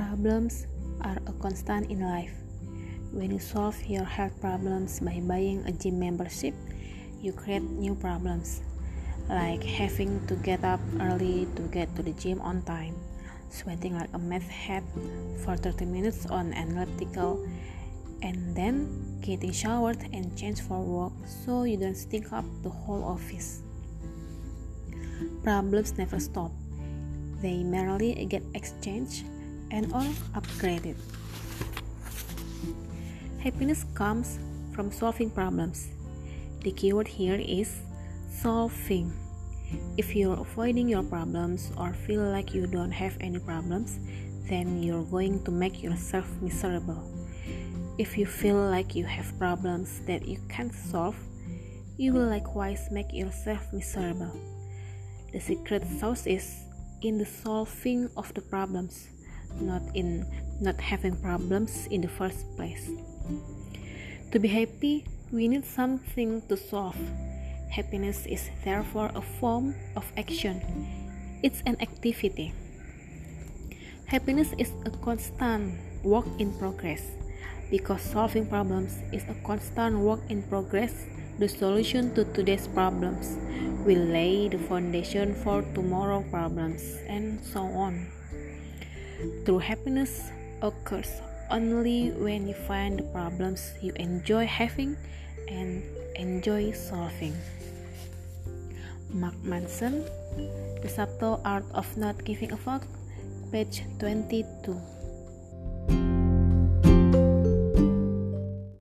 Problems are a constant in life. When you solve your health problems by buying a gym membership, you create new problems, like having to get up early to get to the gym on time, sweating like a meth head for 30 minutes on an elliptical, and then getting showered and changed for work so you don't stink up the whole office. Problems never stop. They merely get exchanged and or upgraded. Happiness comes from solving problems. The keyword here is solving. If you're avoiding your problems or feel like you don't have any problems, then you're going to make yourself miserable. If you feel like you have problems that you can't solve, you will likewise make yourself miserable. The secret sauce is in the solving of the problems, not in not having problems in the first place. To be happy, we need something to solve. Happiness is therefore a form of action, it's an activity. Happiness is a constant work in progress. Because solving problems is a constant work in progress, the solution to today's problems will lay the foundation for tomorrow's problems, and so on. True happiness occurs only when you find the problems you enjoy having and enjoy solving. Mark Manson, The Subtle Art of Not Giving a Fuck, page 22.